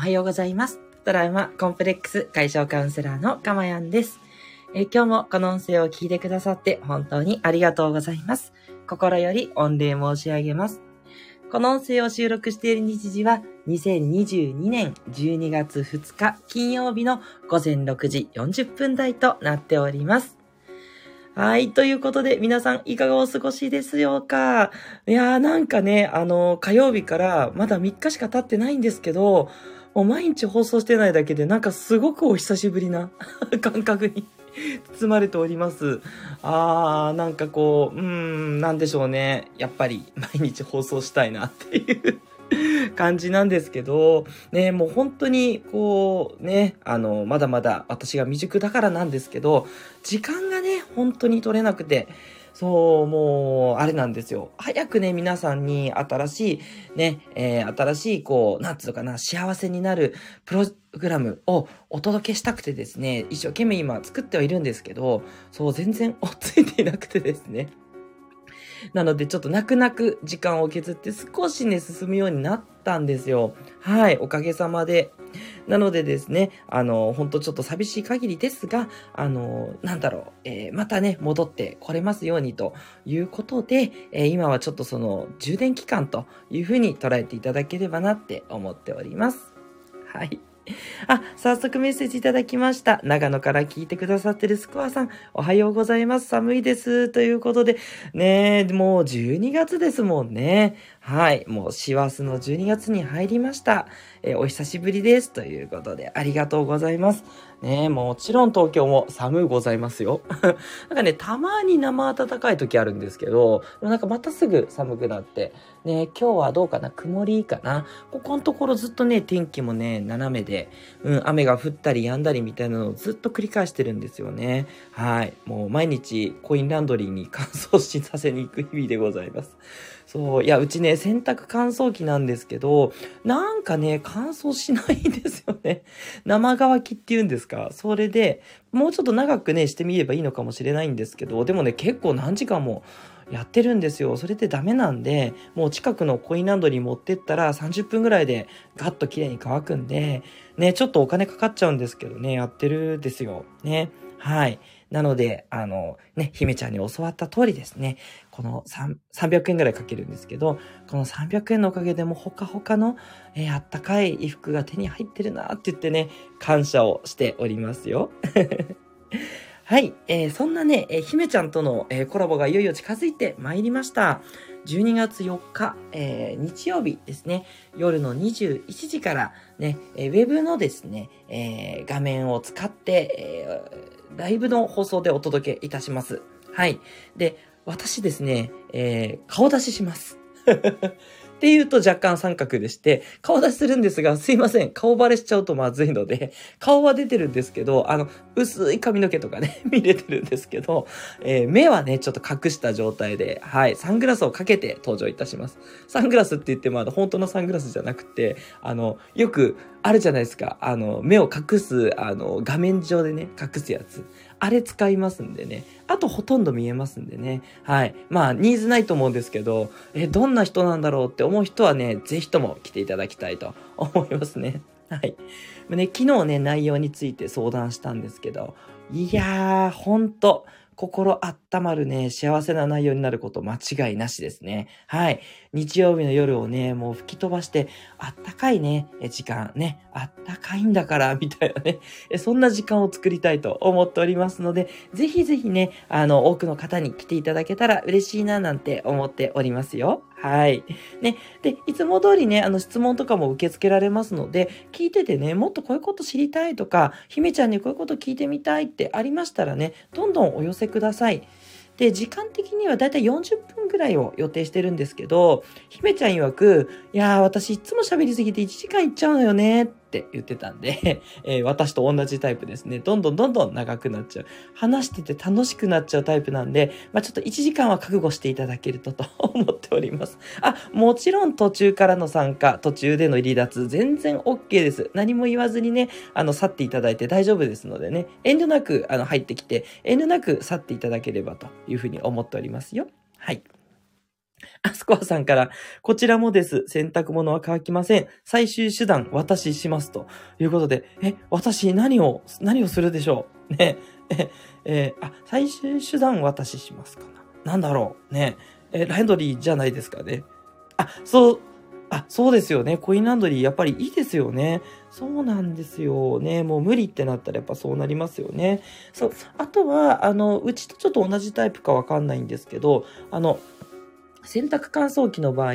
おはようございます。トラウマコンプレックス解消カウンセラーのかまやんです。え今日もこの音声を聞いてくださって本当にありがとうございます。心より御礼申し上げます。この音声を収録している日時は2022年12月2日金曜日の午前6時40分台となっております。はい。ということで、皆さんいかがお過ごしですよかいやーなんかね、あの、火曜日からまだ3日しか経ってないんですけど、もう毎日放送してないだけで、なんかすごくお久しぶりな 感覚に 包まれております。あー、なんかこう、うーん、なんでしょうね。やっぱり 毎日放送したいなっていう感じなんですけど、ね、もう本当にこうね、あの、まだまだ私が未熟だからなんですけど、時間がね、本当に取れなくて、そう、もう、あれなんですよ。早くね、皆さんに新しい、ね、えー新しい、こう、なんつうかな、幸せになるプログラムをお届けしたくてですね、一生懸命今作ってはいるんですけど、そう、全然追っついていなくてですね。なので、ちょっと泣く泣く時間を削って少しね、進むようになったんですよ。はい、おかげさまで。なのでですね、あの、本当ちょっと寂しい限りですが、あの、なんだろう、えーまたね、戻ってこれますようにということで、えー今はちょっとその充電期間というふうに捉えていただければなって思っております。はい。あ、早速メッセージいただきました。長野から聞いてくださってるスコアさん、おはようございます。寒いです。ということで、ねえ、もう12月ですもんね。はい。もう師走の12月に入りました。えーお久しぶりです。ということで、ありがとうございます。ねえ、もちろん東京も寒うございますよ。なんかね、たまに生暖かい時あるんですけど、でもなんかまたすぐ寒くなって、ね、今日はどうかな曇りかなここのところずっとね、天気もね、斜めで、うん、雨が降ったり止んだりみたいなのをずっと繰り返してるんですよね。はい。もう毎日コインランドリーに 乾燥しさせに行く日々でございます。そう。いや、うちね、洗濯乾燥機なんですけど、なんかね、乾燥しないんですよね。生乾きっていうんですか。それで、もうちょっと長くね、してみればいいのかもしれないんですけど、でもね、結構何時間もやってるんですよ。それってダメなんで、もう近くのコインランドリー持ってったら30分ぐらいでガッと綺麗に乾くんで、ね、ちょっとお金かかっちゃうんですけどね、やってるんですよ。ね。はい。なので、あの、ね、姫ちゃんに教わった通りですね、この300円ぐらいかけるんですけど、この300円のおかげでもほかほかの、えーあったかい衣服が手に入ってるなって言ってね、感謝をしておりますよ。はい、えーそんなね、えー姫ちゃんとの、えーコラボがいよいよ近づいてまいりました。12月4日、えー日曜日ですね、夜の21時からね、えーウェブのですね、えー画面を使って、えーライブの放送でお届けいたします。はい。で、私ですね、えー顔出しします。っていうと若干三角でして、顔出しするんですが、すいません。顔バレしちゃうとまずいので、顔は出てるんですけど、あの、薄い髪の毛とかね、見れてるんですけど、えー目はね、ちょっと隠した状態で、はい、サングラスをかけて登場いたします。サングラスって言っても、あの、本当のサングラスじゃなくて、あの、よくあるじゃないですか。あの、目を隠す、あの、画面上でね、隠すやつ。あれ使いますんでね。あとほとんど見えますんでね。はい。まあ、ニーズないと思うんですけど、え、どんな人なんだろうって思う人はね、ぜひとも来ていただきたいと 思いますね。はい。ね、昨日ね、内容について相談したんですけど、いやー、ほんと、心温まるね、幸せな内容になること間違いなしですね。はい。日曜日の夜をね、もう吹き飛ばして、あったかいね、時間ね、あったかいんだから、みたいなね、そんな時間を作りたいと思っておりますので、ぜひぜひね、あの、多くの方に来ていただけたら嬉しいな、なんて思っておりますよ。はい。ね。で、いつも通りね、あの、質問とかも受け付けられますので、聞いててね、もっとこういうこと知りたいとか、姫ちゃんにこういうこと聞いてみたいってありましたらね、どんどんお寄せください。で、時間的にはだいたい40分ぐらいを予定してるんですけど、姫ちゃん曰く、いやー、私いつも喋りすぎて1時間いっちゃうのよねっって言ってたんで、えー私と同じタイプですね。どんどんどんどん長くなっちゃう。話してて楽しくなっちゃうタイプなんで、まあ、ちょっと1時間は覚悟していただけるとと 思っております。あ、もちろん途中からの参加、途中での離脱、全然 OK です。何も言わずにね、あの、去っていただいて大丈夫ですのでね、遠慮なく、あの、入ってきて、遠慮なく去っていただければというふうに思っておりますよ。はい。あスコアさんから、こちらもです。洗濯物は乾きません。最終手段、私します。ということで、え、私何を、何をするでしょう？ね。え、えーあ、最終手段、私しますかな。なんだろう？ね。え、ランドリーじゃないですかね。あ、そう、あ、そうですよね。コインランドリー、やっぱりいいですよね。そうなんですよね。もう無理ってなったらやっぱそうなりますよね。そう。あとは、あの、うちとちょっと同じタイプかわかんないんですけど、あの、洗濯乾燥機の場合、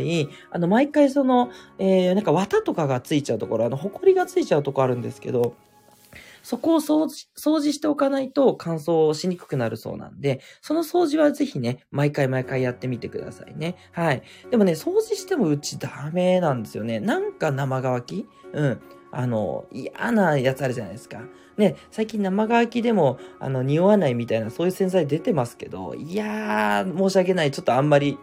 あの、毎回その、えー、なんか綿とかがついちゃうところ、あの、埃がついちゃうとこあるんですけど、そこを掃除、掃除しておかないと乾燥しにくくなるそうなんで、その掃除はぜひね、毎回毎回やってみてくださいね。はい。でもね、掃除してもうちダメなんですよね。なんか生乾き？うん。あの、嫌なやつあるじゃないですか。ね、最近生乾きでも、あの、匂わないみたいな、そういう洗剤出てますけど、いやー、申し訳ない。ちょっとあんまり、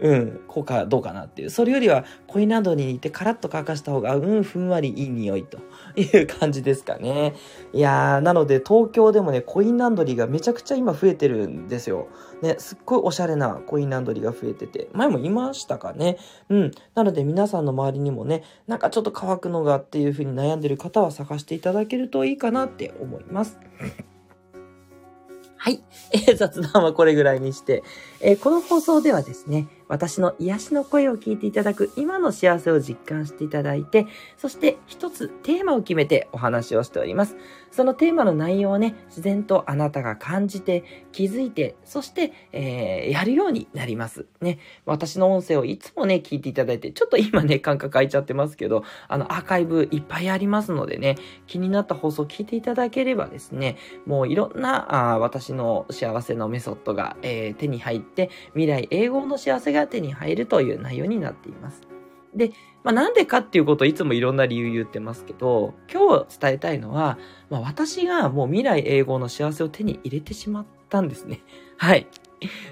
うん、効果どうかなっていう。それよりは、コインランドリーに行ってカラッと乾かした方が、うん、ふんわりいい匂いという感じですかね。いやー、なので東京でもね、コインランドリーがめちゃくちゃ今増えてるんですよ。ね、すっごいおしゃれなコインランドリーが増えてて、前もいましたかね。うん。なので皆さんの周りにもね、なんかちょっと乾くのがっていう風に悩んでる方は探していただけるといいかなって思います。はい。えー雑談はこれぐらいにして、えこの放送ではですね、私の癒しの声を聞いていただく今の幸せを実感していただいて、そして一つテーマを決めてお話をしております。そのテーマの内容をね、自然とあなたが感じて、気づいて、そして、えーやるようになります。ね。私の音声をいつもね、聞いていただいて、ちょっと今ね、感覚空いちゃってますけど、あの、アーカイブいっぱいありますのでね、気になった放送を聞いていただければですね、もういろんな、あ私の幸せのメソッドが、えー手に入って、未来永劫の幸せが手に入るという内容になっています。で、まあ、なんでかっていうことをいつもいろんな理由言ってますけど、今日伝えたいのは、まあ、私がもう未来永劫の幸せを手に入れてしまったんですね。はい。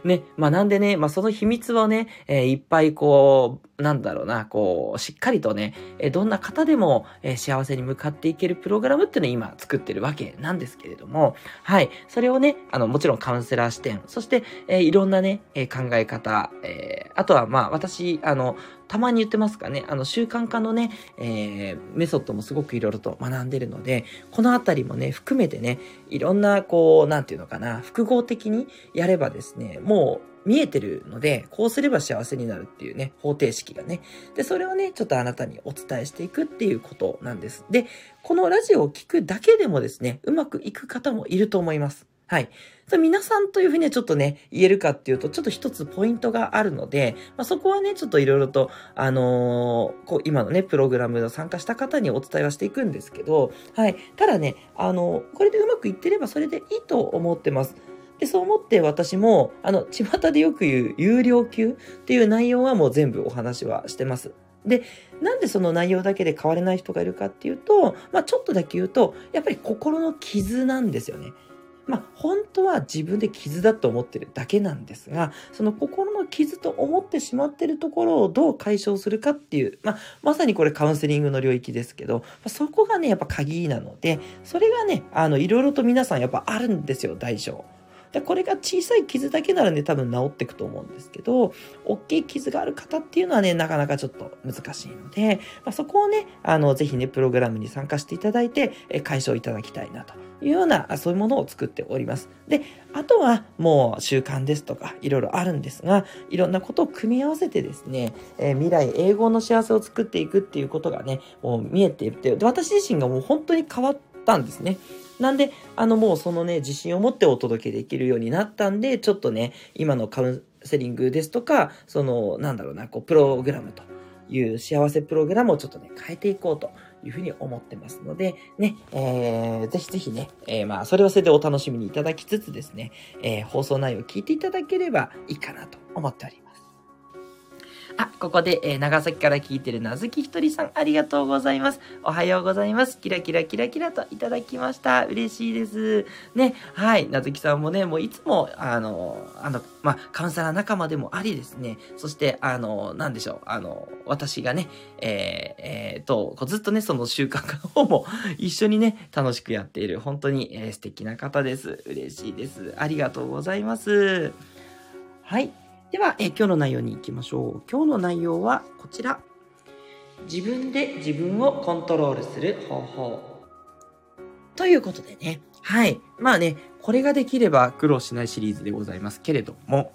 ね、まあなんでね、まあその秘密をね、えーいっぱいこう、なんだろうな、こう、しっかりとね、えーどんな方でも、えー幸せに向かっていけるプログラムっていうのを今作ってるわけなんですけれども、はい。それをね、あの、もちろんカウンセラー視点、そして、えいろんなね、え考え方、えあとはまあ私、あの、たまに言ってますかね、あの、習慣化のね、えーメソッドもすごくいろいろと学んでるので、このあたりもね、含めてね、いろんな、こう、なんていうのかな、複合的にやればですね、もう見えてるので、こうすれば幸せになるっていうね、方程式がね。で、それをね、ちょっとあなたにお伝えしていくっていうことなんです。で、このラジオを聞くだけでもですね、うまくいく方もいると思います。はい。それ皆さんというふうにはちょっとね、言えるかっていうと、ちょっと一つポイントがあるので、まあ、そこはね、ちょっといろいろと、あのーこう、今のね、プログラムの参加した方にお伝えはしていくんですけど、はい。ただね、あのこれでうまくいってればそれでいいと思ってます。で、そう思って私も、あの、巷でよく言う有料級っていう内容はもう全部お話はしてます。で、なんでその内容だけで変われない人がいるかっていうと、まあちょっとだけ言うと、やっぱり心の傷なんですよね。まあ本当は自分で傷だと思ってるだけなんですが、その心の傷と思ってしまってるところをどう解消するかっていう、まあまさにこれカウンセリングの領域ですけど、まそこがね、やっぱ鍵なので、それがね、あの、いろいろと皆さんやっぱあるんですよ、大小。でこれが小さい傷だけならね、多分治っていくと思うんですけど、大きい傷がある方っていうのはね、なかなかちょっと難しいので、まあ、そこをね、あの、ぜひね、プログラムに参加していただいて、え解消いただきたいなというような、そういうものを作っております。で、あとはもう習慣ですとか、いろいろあるんですが、いろんなことを組み合わせてですね、えー未来永劫の幸せを作っていくっていうことがね、もう見えていて、で私自身がもう本当に変わってたんですね。なんで、あのもうそのね、自信を持ってお届けできるようになったんで、ちょっとね、今のカウンセリングですとか、その、なんだろうな、こう、プログラムという幸せプログラムをちょっとね、変えていこうというふうに思ってますので、ね、えー、ぜひぜひね、えーまあ、それはそれでお楽しみにいただきつつですね、えー放送内容を聞いていただければいいかなと思っております。あ、ここで、えー長崎から聞いてるなずきひとりさん、ありがとうございます。おはようございます。キラキラキラキラといただきました。嬉しいです。ね、はい、なずきさんもね、もういつも、あの、あの、まあ、カウンセラー仲間でもありですね、そして、あの、なんでしょう、あの、私がね、えー、えーと、ずっとね、その習慣化の方も一緒にね、楽しくやっている、本当に、えー素敵な方です。嬉しいです。ありがとうございます。はい。では、え今日の内容に行きましょう。今日の内容はこちら。自分で自分をコントロールする方法。ということでね。はい。まあね、これができれば苦労しないシリーズでございますけれども、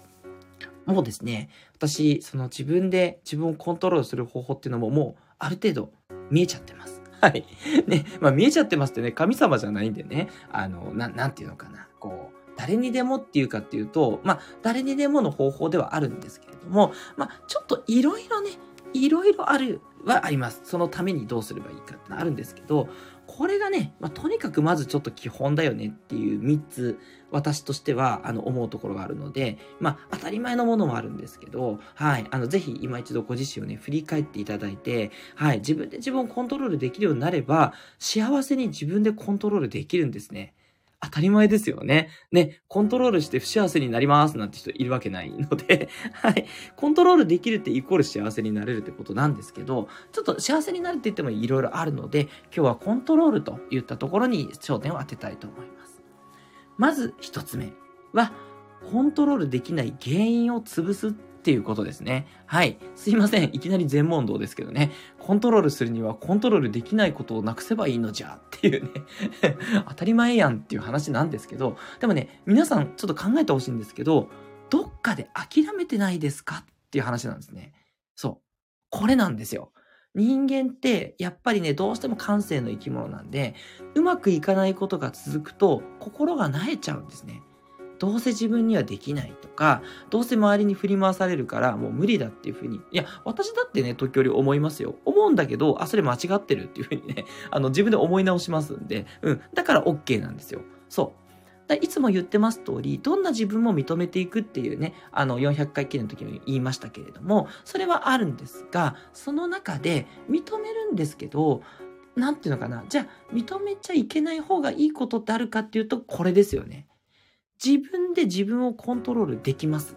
もうですね、私、その自分で自分をコントロールする方法っていうのももうある程度見えちゃってます。はい。ね、まあ見えちゃってますってね、神様じゃないんでね、あの、な、なんていうのかな、こう、誰にでもっていうかっていうと、まあ、誰にでもの方法ではあるんですけれども、まあ、ちょっといろいろね、いろいろあるはあります。そのためにどうすればいいかってあるんですけど、これがね、まあ、とにかくまずちょっと基本だよねっていう3つ、私としては、あの、思うところがあるので、まあ、当たり前のものもあるんですけど、はい、あの、ぜひ今一度ご自身をね、振り返っていただいて、はい、自分で自分をコントロールできるようになれば、幸せに自分でコントロールできるんですね。当たり前ですよね。ね、コントロールして不幸せになりますなんて人いるわけないので はい。コントロールできるってイコール幸せになれるってことなんですけど、ちょっと幸せになるって言ってもいろいろあるので、今日はコントロールといったところに焦点を当てたいと思います。まず一つ目は、コントロールできない原因を潰すっていうことですね。はい。すいません。いきなり全問答ですけどね。コントロールするにはコントロールできないことをなくせばいいのじゃっていうね 当たり前やんっていう話なんですけど、でもね、皆さんちょっと考えてほしいんですけど、どっかで諦めてないですかっていう話なんですね。そう。これなんですよ。人間ってやっぱりね、どうしても感性の生き物なんで、うまくいかないことが続くと心が萎えちゃうんですね。どうせ自分にはできないとか、どうせ周りに振り回されるからもう無理だっていうふうに。いや、私だってね、時折思いますよ。思うんだけど、あ、それ間違ってるっていうふうにね、あの、自分で思い直しますんで、うん。だから OK なんですよ。そう。いつも言ってます通り、どんな自分も認めていくっていうね、あの、400回記念の時に言いましたけれども、それはあるんですが、その中で認めるんですけど、なんていうのかな。じゃあ、認めちゃいけない方がいいことってあるかっていうと、これですよね。自分で自分をコントロールできます。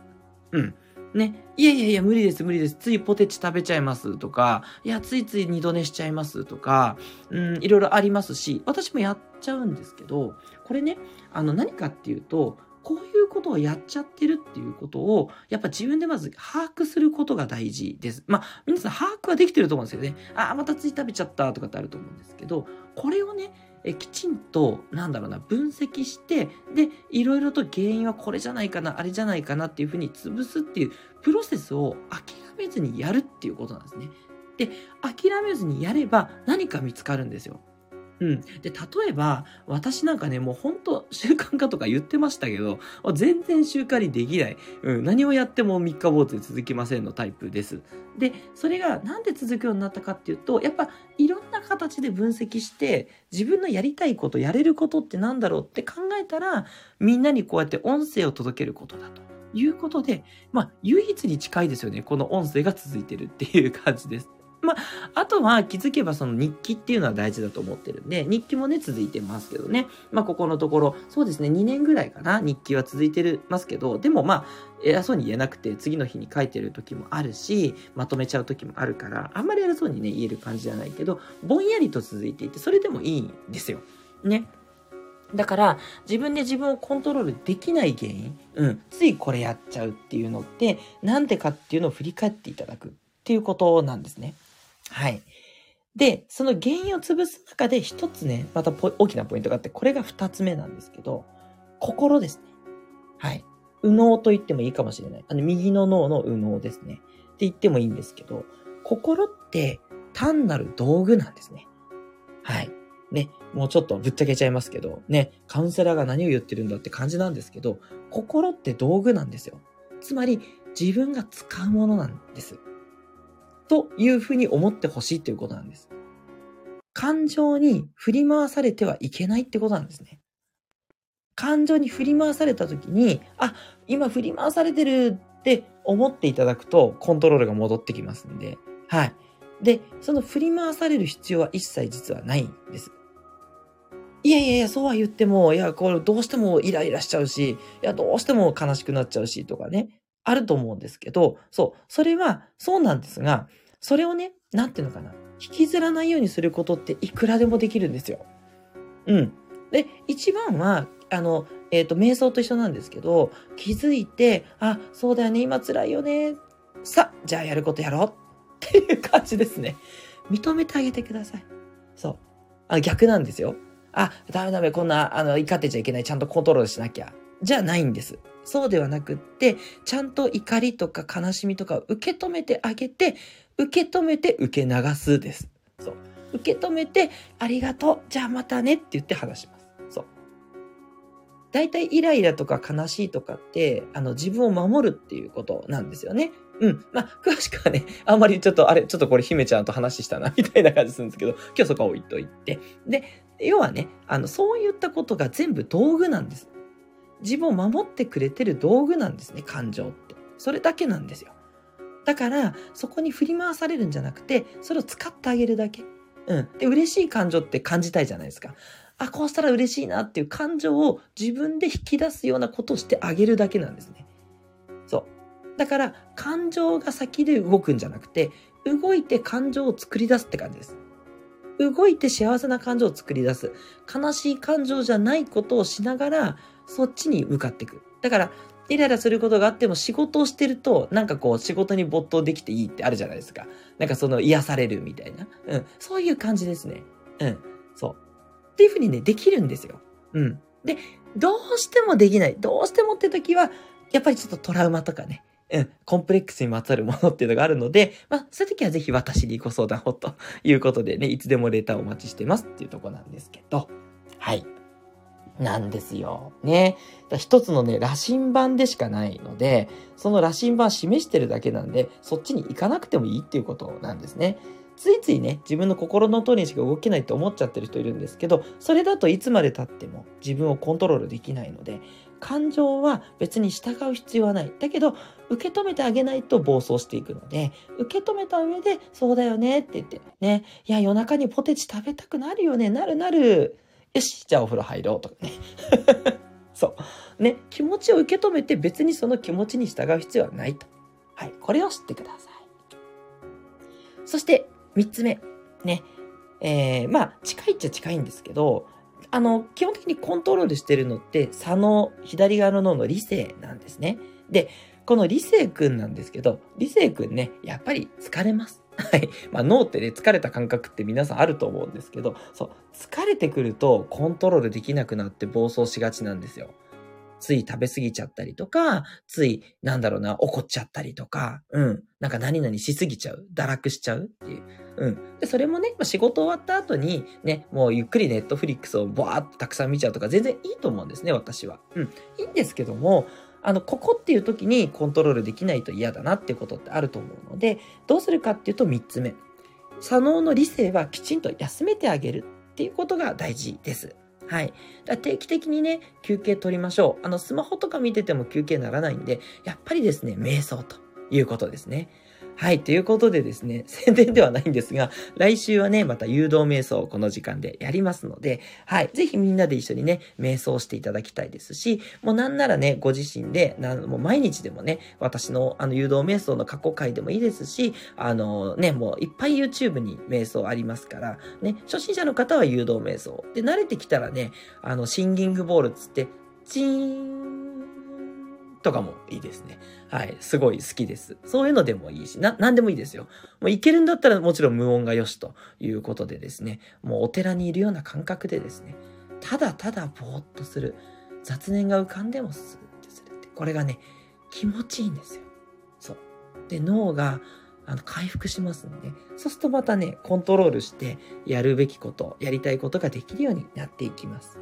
うん。ね。いやいやいや、無理です、無理です。ついポテチ食べちゃいますとか、いや、ついつい二度寝しちゃいますとか、うん、いろいろありますし、私もやっちゃうんですけど、これね、あの、何かっていうと、こういうことをやっちゃってるっていうことを、やっぱ自分でまず把握することが大事です。まあ、皆さん把握はできてると思うんですよね。あ、またつい食べちゃったとかってあると思うんですけど、これをね、えきちんと、なんだろうな、分析して、で、いろいろと原因はこれじゃないかな、あれじゃないかなっていうふうに潰すっていうプロセスを諦めずにやるっていうことなんですね。で、諦めずにやれば何か見つかるんですよ。うん。で、例えば、私なんかね、もうほんと習慣化とか言ってましたけど、全然習慣にできない。うん。何をやっても三日坊主で続きませんのタイプです。で、それがなんで続くようになったかっていうと、やっぱいろんな形で分析して、自分のやりたいこと、やれることってなんだろうって考えたら、みんなにこうやって音声を届けることだと。いうことで、まあ、唯一に近いですよね。この音声が続いてるっていう感じです。まあ、あとは気づけばその日記っていうのは大事だと思ってるんで、日記もね、続いてますけどね。まあ、ここのところ、そうですね、2年ぐらいかな、日記は続いてるますけど、でもまあ、偉そうに言えなくて、次の日に書いてる時もあるし、まとめちゃう時もあるから、あんまり偉そうにね、言える感じじゃないけど、ぼんやりと続いていて、それでもいいんですよ。ね。だから、自分で自分をコントロールできない原因、うん、ついこれやっちゃうっていうのって、なんでかっていうのを振り返っていただくっていうことなんですね。はい。で、その原因を潰す中で一つね、また大きなポイントがあって、これが二つ目なんですけど、心ですね。はい。右脳と言ってもいいかもしれない。あの、右の脳の右脳ですね。って言ってもいいんですけど、心って単なる道具なんですね。はい。ね、もうちょっとぶっちゃけちゃいますけど、ね、カウンセラーが何を言ってるんだって感じなんですけど、心って道具なんですよ。つまり、自分が使うものなんです。というふうに思ってほしいということなんです。感情に振り回されてはいけないってことなんですね。感情に振り回された時に、あ、今振り回されてるって思っていただくとコントロールが戻ってきますんで、はい。で、その振り回される必要は一切実はないんです。いやいやいや、そうは言っても、いや、これどうしてもイライラしちゃうし、いや、どうしても悲しくなっちゃうしとかね。あると思うんですけど、そう、それはそうなんですが、それをね、なんていうのかな、引きずらないようにすることっていくらでもできるんですよ。うん。で、一番は、あの、えっ、と、瞑想と一緒なんですけど、気づいて、あ、そうだよね、今辛いよね。さ、じゃあやることやろうっていう感じですね。認めてあげてください。そう。あ、逆なんですよ。あ、ダメダメ、こんな、あの、怒ってちゃいけない、ちゃんとコントロールしなきゃ。じゃないんです。そうではなくって、ちゃんと怒りとか悲しみとかを受け止めてあげて、受け止めて受け流すです。そう。受け止めて、ありがとう、じゃあまたねって言って話します。そう。大体イライラとか悲しいとかって、あの、自分を守るっていうことなんですよね。うん。まあ、詳しくはね、あんまりちょっと、あれ、ちょっとこれ姫ちゃんと話したな、みたいな感じするんですけど、今日そこは置いといて。で、要はね、あの、そういったことが全部道具なんです。自分を守ってくれてる道具なんですね、感情って。それだけなんですよ。だから、そこに振り回されるんじゃなくて、それを使ってあげるだけ。うん。で、嬉しい感情って感じたいじゃないですか。あ、こうしたら嬉しいなっていう感情を自分で引き出すようなことをしてあげるだけなんですね。そう。だから、感情が先で動くんじゃなくて、動いて感情を作り出すって感じです。動いて幸せな感情を作り出す。悲しい感情じゃないことをしながら、そっちに向かっていく。だから、イライラすることがあっても仕事をしてると、なんかこう仕事に没頭できていいってあるじゃないですか。なんかその癒されるみたいな。うん。そういう感じですね。うん。そう。っていうふうにね、できるんですよ。うん。で、どうしてもできない。どうしてもって時は、やっぱりちょっとトラウマとかね。うん、コンプレックスにまつわるものっていうのがあるので、まあ、そういう時はぜひ私にご相談をということでね、いつでもレターをお待ちしてますっていうとこなんですけど、はい。なんですよ。ね。一つのね、羅針盤でしかないので、その羅針盤示してるだけなんで、そっちに行かなくてもいいっていうことなんですね。ついついね、自分の心の通りにしか動けないって思っちゃってる人いるんですけど、それだといつまで経っても自分をコントロールできないので、感情は別に従う必要はない。だけど、受け止めてあげないと暴走していくので、受け止めた上で、そうだよねって言って、ね、いや、夜中にポテチ食べたくなるよね、なるなる。よし、じゃあお風呂入ろうとかね。そう。ね、気持ちを受け止めて別にその気持ちに従う必要はないと。はい、これを知ってください。そして、三つ目。ね。えー、まあ、近いっちゃ近いんですけど、あの、基本的にコントロールしてるのって、左脳、左側の脳の理性なんですね。で、この理性くんなんですけど、理性くんね、やっぱり疲れます。はい。まあ脳ってね、疲れた感覚って皆さんあると思うんですけど、そう、疲れてくるとコントロールできなくなって暴走しがちなんですよ。つい食べ過ぎちゃったりとか、つい、なんだろうな、怒っちゃったりとか、うん。なんか何々しすぎちゃう。堕落しちゃうっていう。うん。で、それもね、まあ仕事終わった後に、ね、もうゆっくりネットフリックスをバーってたくさん見ちゃうとか、全然いいと思うんですね、私は。うん。いいんですけども、あの、ここっていう時にコントロールできないと嫌だなっていうことってあると思うので、どうするかっていうと3つ目。左脳の理性はきちんと休めてあげるっていうことが大事です。はい。だ定期的にね、休憩取りましょう。あの、スマホとか見てても休憩ならないんで、やっぱりですね、瞑想ということですね。はい。ということでですね、宣伝ではないんですが、来週はね、また誘導瞑想をこの時間でやりますので、はい。ぜひみんなで一緒にね、瞑想していただきたいですし、もうなんならね、ご自身で、なもう毎日でもね、私のあの誘導瞑想の過去回でもいいですし、あのね、もういっぱい YouTube に瞑想ありますから、ね、初心者の方は誘導瞑想。で、慣れてきたらね、あの、シンギングボールつって、チーンとかもいいですね。はい。すごい好きです。そういうのでもいいし、な、なんでもいいですよ。もういけるんだったらもちろん無音が良しということでですね、もうお寺にいるような感覚でですね、ただただぼーっとする。雑念が浮かんでもスーってするって。これがね、気持ちいいんですよ。そう。で、脳が、あの、回復しますんで、そうするとまたね、コントロールして、やるべきこと、やりたいことができるようになっていきます。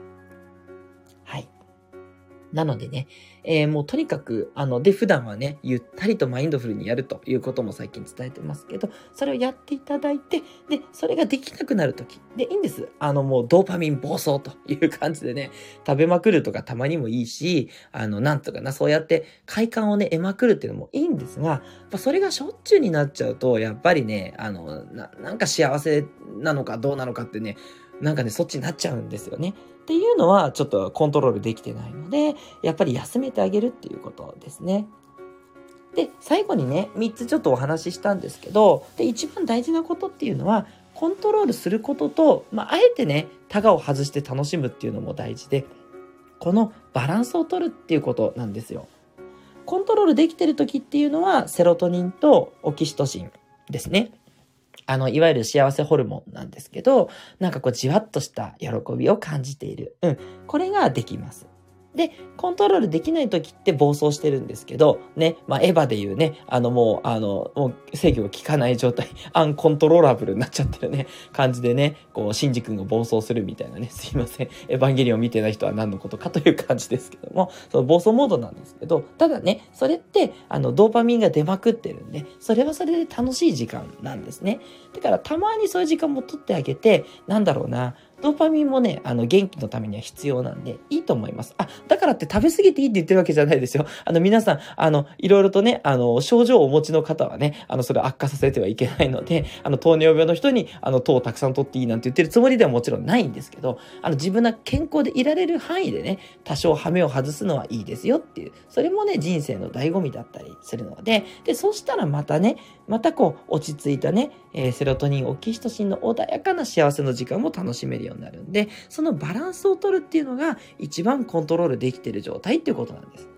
なのでね、えー、もうとにかく、あの、で、普段はね、ゆったりとマインドフルにやるということも最近伝えてますけど、それをやっていただいて、で、それができなくなるとき、で、いいんです。あの、もうドーパミン暴走という感じでね、食べまくるとかたまにもいいし、あの、なんとかな、そうやって快感をね、得まくるっていうのもいいんですが、それがしょっちゅうになっちゃうと、やっぱりね、あの、ななんか幸せなのかどうなのかってね、なんかね、そっちになっちゃうんですよね。っていうのはちょっとコントロールできてないので、やっぱり休めてあげるっていうことですね。で、最後にね、3つちょっとお話ししたんですけど、で、一番大事なことっていうのは、コントロールすることと、まあ、あえてね、タガを外して楽しむっていうのも大事で、このバランスを取るっていうことなんですよ。コントロールできてる時っていうのは、セロトニンとオキシトシンですね。あの、いわゆる幸せホルモンなんですけど、なんかこうじわっとした喜びを感じている。うん。これができます。で、コントロールできない時って暴走してるんですけど、ね、まあ、エヴァで言うね、あのもう、あの、もう制御が効かない状態、アンコントローラブルになっちゃってるね、感じでね、こう、シンジ君が暴走するみたいなね、すいません、エヴァンゲリオン見てない人は何のことかという感じですけども、その暴走モードなんですけど、ただね、それって、あの、ドーパミンが出まくってるんで、それはそれで楽しい時間なんですね。だから、たまにそういう時間も取ってあげて、なんだろうな、ドーパミンもね、あの、元気のためには必要なんで、いいと思います。あ、だからって食べ過ぎていいって言ってるわけじゃないですよ。あの、皆さん、あの、いろいろとね、あの、症状をお持ちの方はね、あの、それを悪化させてはいけないので、あの、糖尿病の人に、あの、糖をたくさん取っていいなんて言ってるつもりではもちろんないんですけど、あの、自分が健康でいられる範囲でね、多少ハメを外すのはいいですよっていう、それもね、人生の醍醐味だったりするので、で、そしたらまたね、またこう、落ち着いたね、えー、セロトニン、オキシトシンの穏やかな幸せの時間も楽しめるようになるんで、そのバランスを取るっていうのが一番コントロールできてる状態っていうことなんです。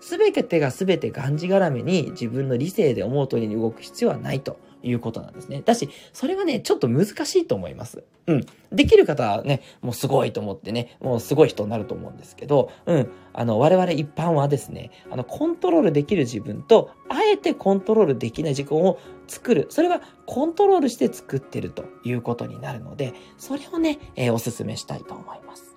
すべてがすべてがんじがらめに自分の理性で思う通りに動く必要はないと。いうことなんですね。だし、それはね、ちょっと難しいと思います。うん。できる方はね、もうすごいと思ってね、もうすごい人になると思うんですけど、うん。あの、我々一般はですね、あの、コントロールできる自分と、あえてコントロールできない時間を作る。それはコントロールして作ってるということになるので、それをね、えー、お勧めしたいと思います。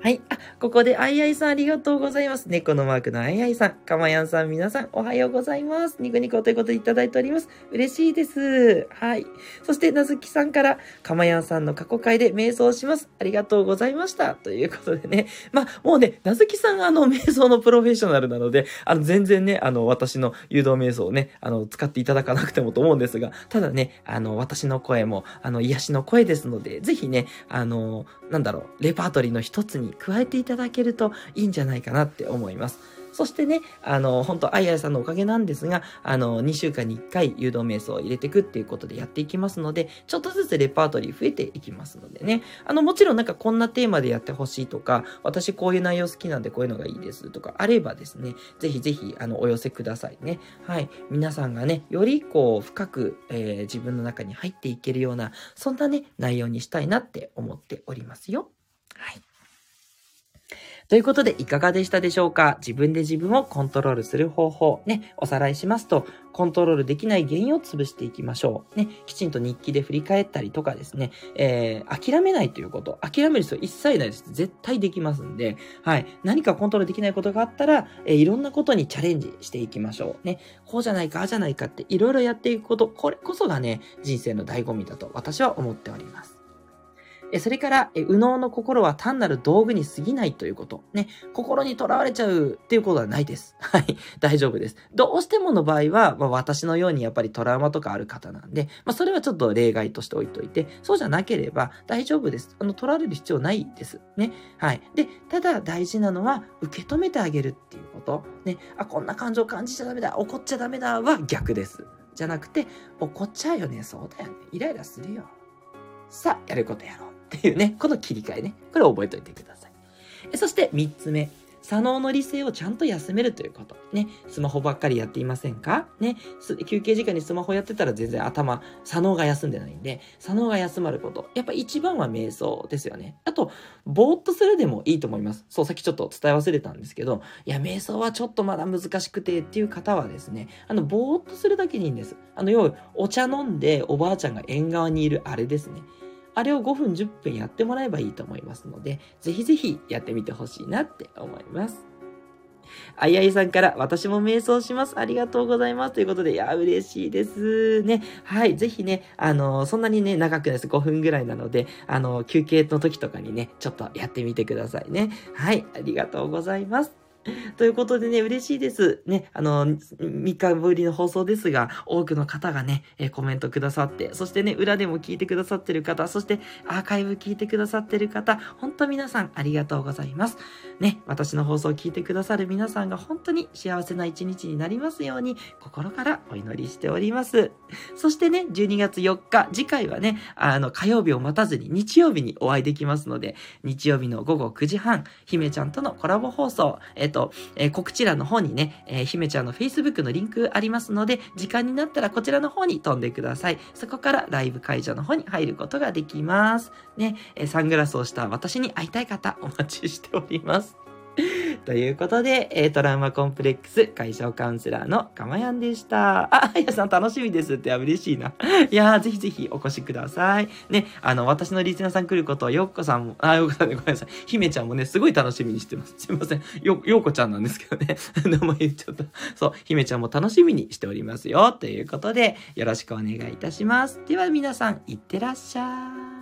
はい。あ、ここであいあいさんありがとうございます。猫のマークのあいあいさん、かまやんさん皆さんおはようございます。ニコニコということでいただいております。嬉しいです。はい。そして、なずきさんから、かまやんさんの過去回で瞑想します。ありがとうございました。ということでね。まあ、もうね、なずきさんあの、瞑想のプロフェッショナルなので、あの、全然ね、あの、私の誘導瞑想をね、あの、使っていただかなくてもと思うんですが、ただね、あの、私の声も、あの、癒しの声ですので、ぜひね、あの、なんだろう、レパートリーの一つにに加えていただけるといいんじゃないかなって思います。そしてね、あの、本当あいあいさんのおかげなんですが、あの、2週間に1回誘導瞑想を入れていくっていうことでやっていきますので、ちょっとずつレパートリー増えていきますのでね。あの、もちろんなんかこんなテーマでやってほしいとか、私こういう内容好きなんでこういうのがいいですとかあればですね、ぜひぜひ、あの、お寄せくださいね。はい。皆さんがね、よりこう、深く、えー、自分の中に入っていけるような、そんなね、内容にしたいなって思っておりますよ。はい。ということで、いかがでしたでしょうか？自分で自分をコントロールする方法。ね、おさらいしますと、コントロールできない原因を潰していきましょう。ね、きちんと日記で振り返ったりとかですね、えー、諦めないということ。諦める必要一切ないです。絶対できますんで、はい。何かコントロールできないことがあったら、えー、いろんなことにチャレンジしていきましょう。ね、こうじゃないか、ああじゃないかっていろいろやっていくこと、これこそがね、人生の醍醐味だと私は思っております。それから、右脳の心は単なる道具に過ぎないということ。ね。心に囚われちゃうっていうことはないです。はい。大丈夫です。どうしてもの場合は、まあ、私のようにやっぱりトラウマとかある方なんで、まあ、それはちょっと例外として置いといて、そうじゃなければ大丈夫です。あの、取られる必要ないです。ね。はい。で、ただ大事なのは、受け止めてあげるっていうこと。ね。あ、こんな感情感じちゃダメだ。怒っちゃダメだ。は逆です。じゃなくて、怒っちゃうよね。そうだよね。イライラするよ。さあ、やることやろう。っていうね、この切り替えね。これ覚えておいてください。そして3つ目。左脳の理性をちゃんと休めるということ。ね。スマホばっかりやっていませんか？ね。休憩時間にスマホやってたら全然頭、左脳が休んでないんで、左脳が休まること。やっぱ一番は瞑想ですよね。あと、ぼーっとするでもいいと思います。そう、さっきちょっと伝え忘れたんですけど、いや、瞑想はちょっとまだ難しくてっていう方はですね、あの、ぼーっとするだけでいいんです。あの、要は、お茶飲んでおばあちゃんが縁側にいるあれですね。あれを5分10分やってもらえばいいと思いますので、ぜひぜひやってみてほしいなって思います。あいあいさんから、私も瞑想します。ありがとうございます。ということで、いや、嬉しいですね。はい。ぜひね、あの、そんなにね、長くないです。5分ぐらいなので、あの、休憩の時とかにね、ちょっとやってみてくださいね。はい。ありがとうございます。ということでね、嬉しいです。ね、あの、3日ぶりの放送ですが、多くの方がね、えコメントくださって、そしてね、裏でも聞いてくださってる方、そしてアーカイブ聞いてくださってる方、本当皆さんありがとうございます。ね、私の放送を聞いてくださる皆さんが本当に幸せな一日になりますように、心からお祈りしております。そしてね、12月4日、次回はね、あの、火曜日を待たずに日曜日にお会いできますので、日曜日の午後9時半、姫ちゃんとのコラボ放送、えっ、と、とえー、告知欄の方にね、えー、姫ちゃんの Facebook のリンクありますので、時間になったらこちらの方に飛んでください。そこからライブ会場の方に入ることができます。ね、えー、サングラスをした私に会いたい方、お待ちしております。ということで、えー、トラウマコンプレックス解消カウンセラーのかまやんでした。あ、やさん楽しみですって、嬉しいな。いやー、ぜひぜひお越しください。ね、あの、私のリスナーさん来ることを、よっこさんも、あ、よっこさんでごめんなさい。姫ちゃんもね、すごい楽しみにしてます。すいません。よ、ようこちゃんなんですけどね。名前言っちゃった。そう、姫ちゃんも楽しみにしておりますよ。ということで、よろしくお願いいたします。では皆さん、いってらっしゃい。